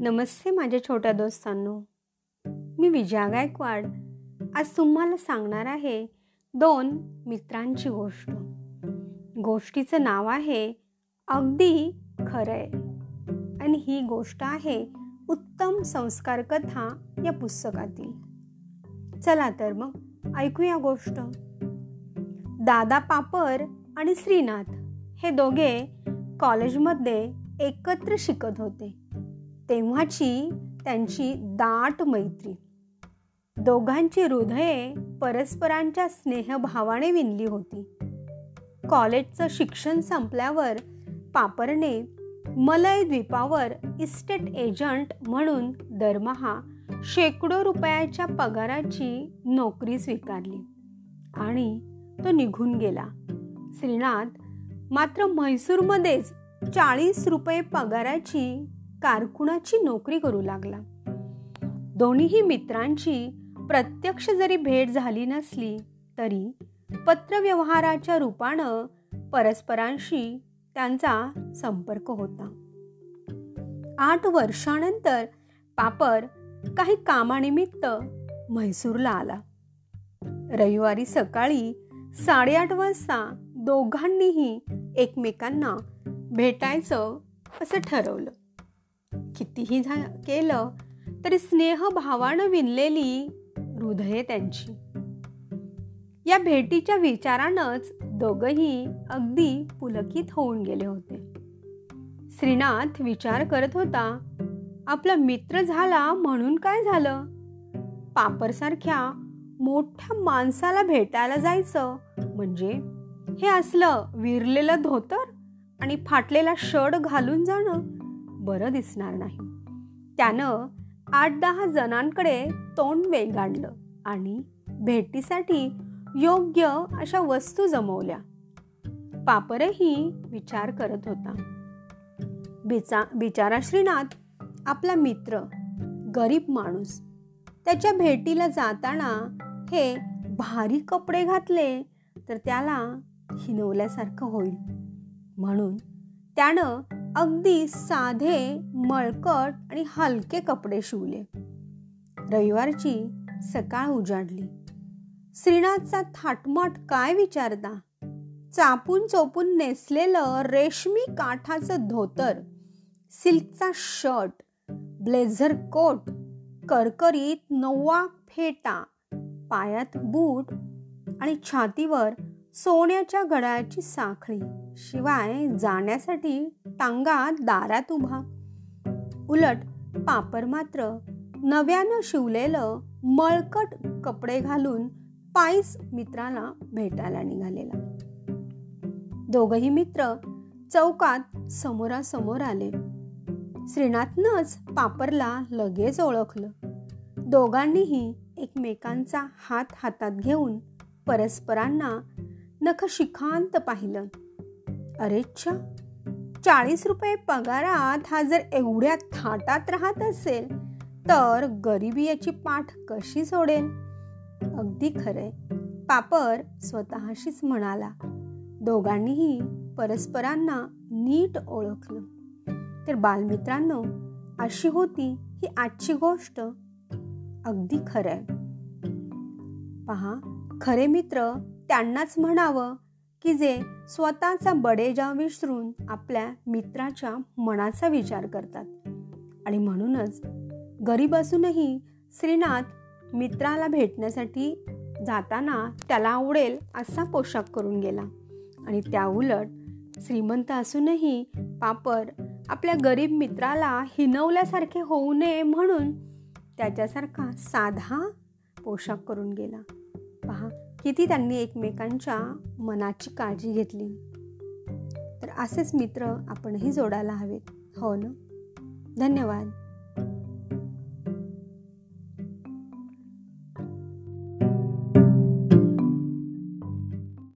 नमस्ते माझ्या छोट्या दोस्तांनो. मी विजया गायकवाड. आज तुम्हाला सांगणार आहे दोन मित्रांची गोष्ट. गोष्टीचं नाव आहे अगदी खरंय आणि ही गोष्ट आहे उत्तम संस्कार कथा या पुस्तकातील. चला तर मग ऐकूया गोष्ट. दादा पापर आणि श्रीनाथ हे दोघे कॉलेजमध्ये एकत्र शिकत होते. तेव्हाची त्यांची दाट मैत्री. दोघांची हृदये परस्परांच्या स्नेहभावाने विणली होती. कॉलेजचं शिक्षण संपल्यावर पापरने मलय द्वीपावर इस्टेट एजंट म्हणून दरमहा शेकडो रुपयाच्या पगाराची नोकरी स्वीकारली आणि तो निघून गेला. श्रीनाथ मात्र म्हैसूरमध्येच चाळीस रुपये पगाराची कारकुनाची नोकरी करू लागला. दोन्हीही मित्रांची प्रत्यक्ष जरी भेट झाली नसली तरी पत्रव्यवहाराच्या रूपानं परस्परांशी त्यांचा संपर्क होता. आठ वर्षानंतर पापर काही कामानिमित्त म्हैसूरला आला. रविवारी सकाळी साडेआठ वाजता दोघांनीही एकमेकांना भेटायचं असं ठरवलं. कितीही झा केलं तरी स्नेहभावानं विणलेली हृदये त्यांची. या भेटीच्या विचारानंच दोघही अगदी पुलकित होऊन गेले होते. श्रीनाथ विचार करत होता आपला मित्र झाला म्हणून काय झालं? पापरसारख्या मोठ्या माणसाला भेटायला जायचं म्हणजे? हे असलं विरलेलं धोतर आणि फाटलेला शड घालून जाणं बरं दिसणार नाही. त्यानं आठ दहा जणांकडे तोंड वेगाडलं आणि भेटीसाठी योग्य अशा वस्तू जमवल्या. पापरही विचार करत होता. बिचा बिचारा श्रीनाथ आपला मित्र गरीब माणूस. त्याच्या भेटीला जाताना हे भारी कपडे घातले तर त्याला हिनवल्यासारखं होईल. म्हणून त्यानं अगदी साधे मळकट आणि हलके कपडे शिवले. रविवारची सकाळ उजाडली. श्रीनाथचा थाटमाट काय विचारता? चापून चोपून नेसलेलं रेशमी काठाचं धोतर सिल्कचा शर्ट ब्लेझर कोट करकरीत नववा फेटा पायात बूट आणि छातीवर सोन्याच्या गळ्याची साखळी शिवाय जाण्यासाठी टांगा दारात उभा. उलट पापर मात्र नव्यानं शिवलेलं मळकट कपडे घालून पायस मित्राला भेटायला निघालेला. दोघही मित्र चौकात समोरासमोर आले. श्रीनाथनंच पापरला लगेच ओळखलं. दोघांनीही एकमेकांचा हात हातात घेऊन परस्परांना नख शिखांत पाहिलं अरेच्छा चाळीस रुपये पगारात हा जर एवढ्या थाटात राहत असेल तर गरिबी याची पाठ कशी सोडेल? अगदी खरंय. पापर स्वतःशीच म्हणाला. दोघांनीही परस्परांना नीट ओळखलं. तर बालमित्रांनो अशी होती ही आजची गोष्ट. अगदी खरंय. पहा खरे मित्र त्यांनाच म्हणावं की जे स्वतःचा बडेजा विसरून आपल्या मित्राच्या मनाचा विचार करतात. आणि म्हणूनच गरीब असूनही श्रीनाथ मित्राला भेटण्यासाठी जाताना त्याला आवडेल असा पोशाख करून गेला. आणि त्या उलट श्रीमंत असूनही पापर आपल्या गरीब मित्राला हिनवल्यासारखे होऊ नये म्हणून त्याच्यासारखा साधा पोशाख करून गेला. पहा किती त्यांनी एकमेकांच्या मनाची काळजी घेतली. तर असेच मित्र आपणही जोडायला हवेत. हो ना? धन्यवाद.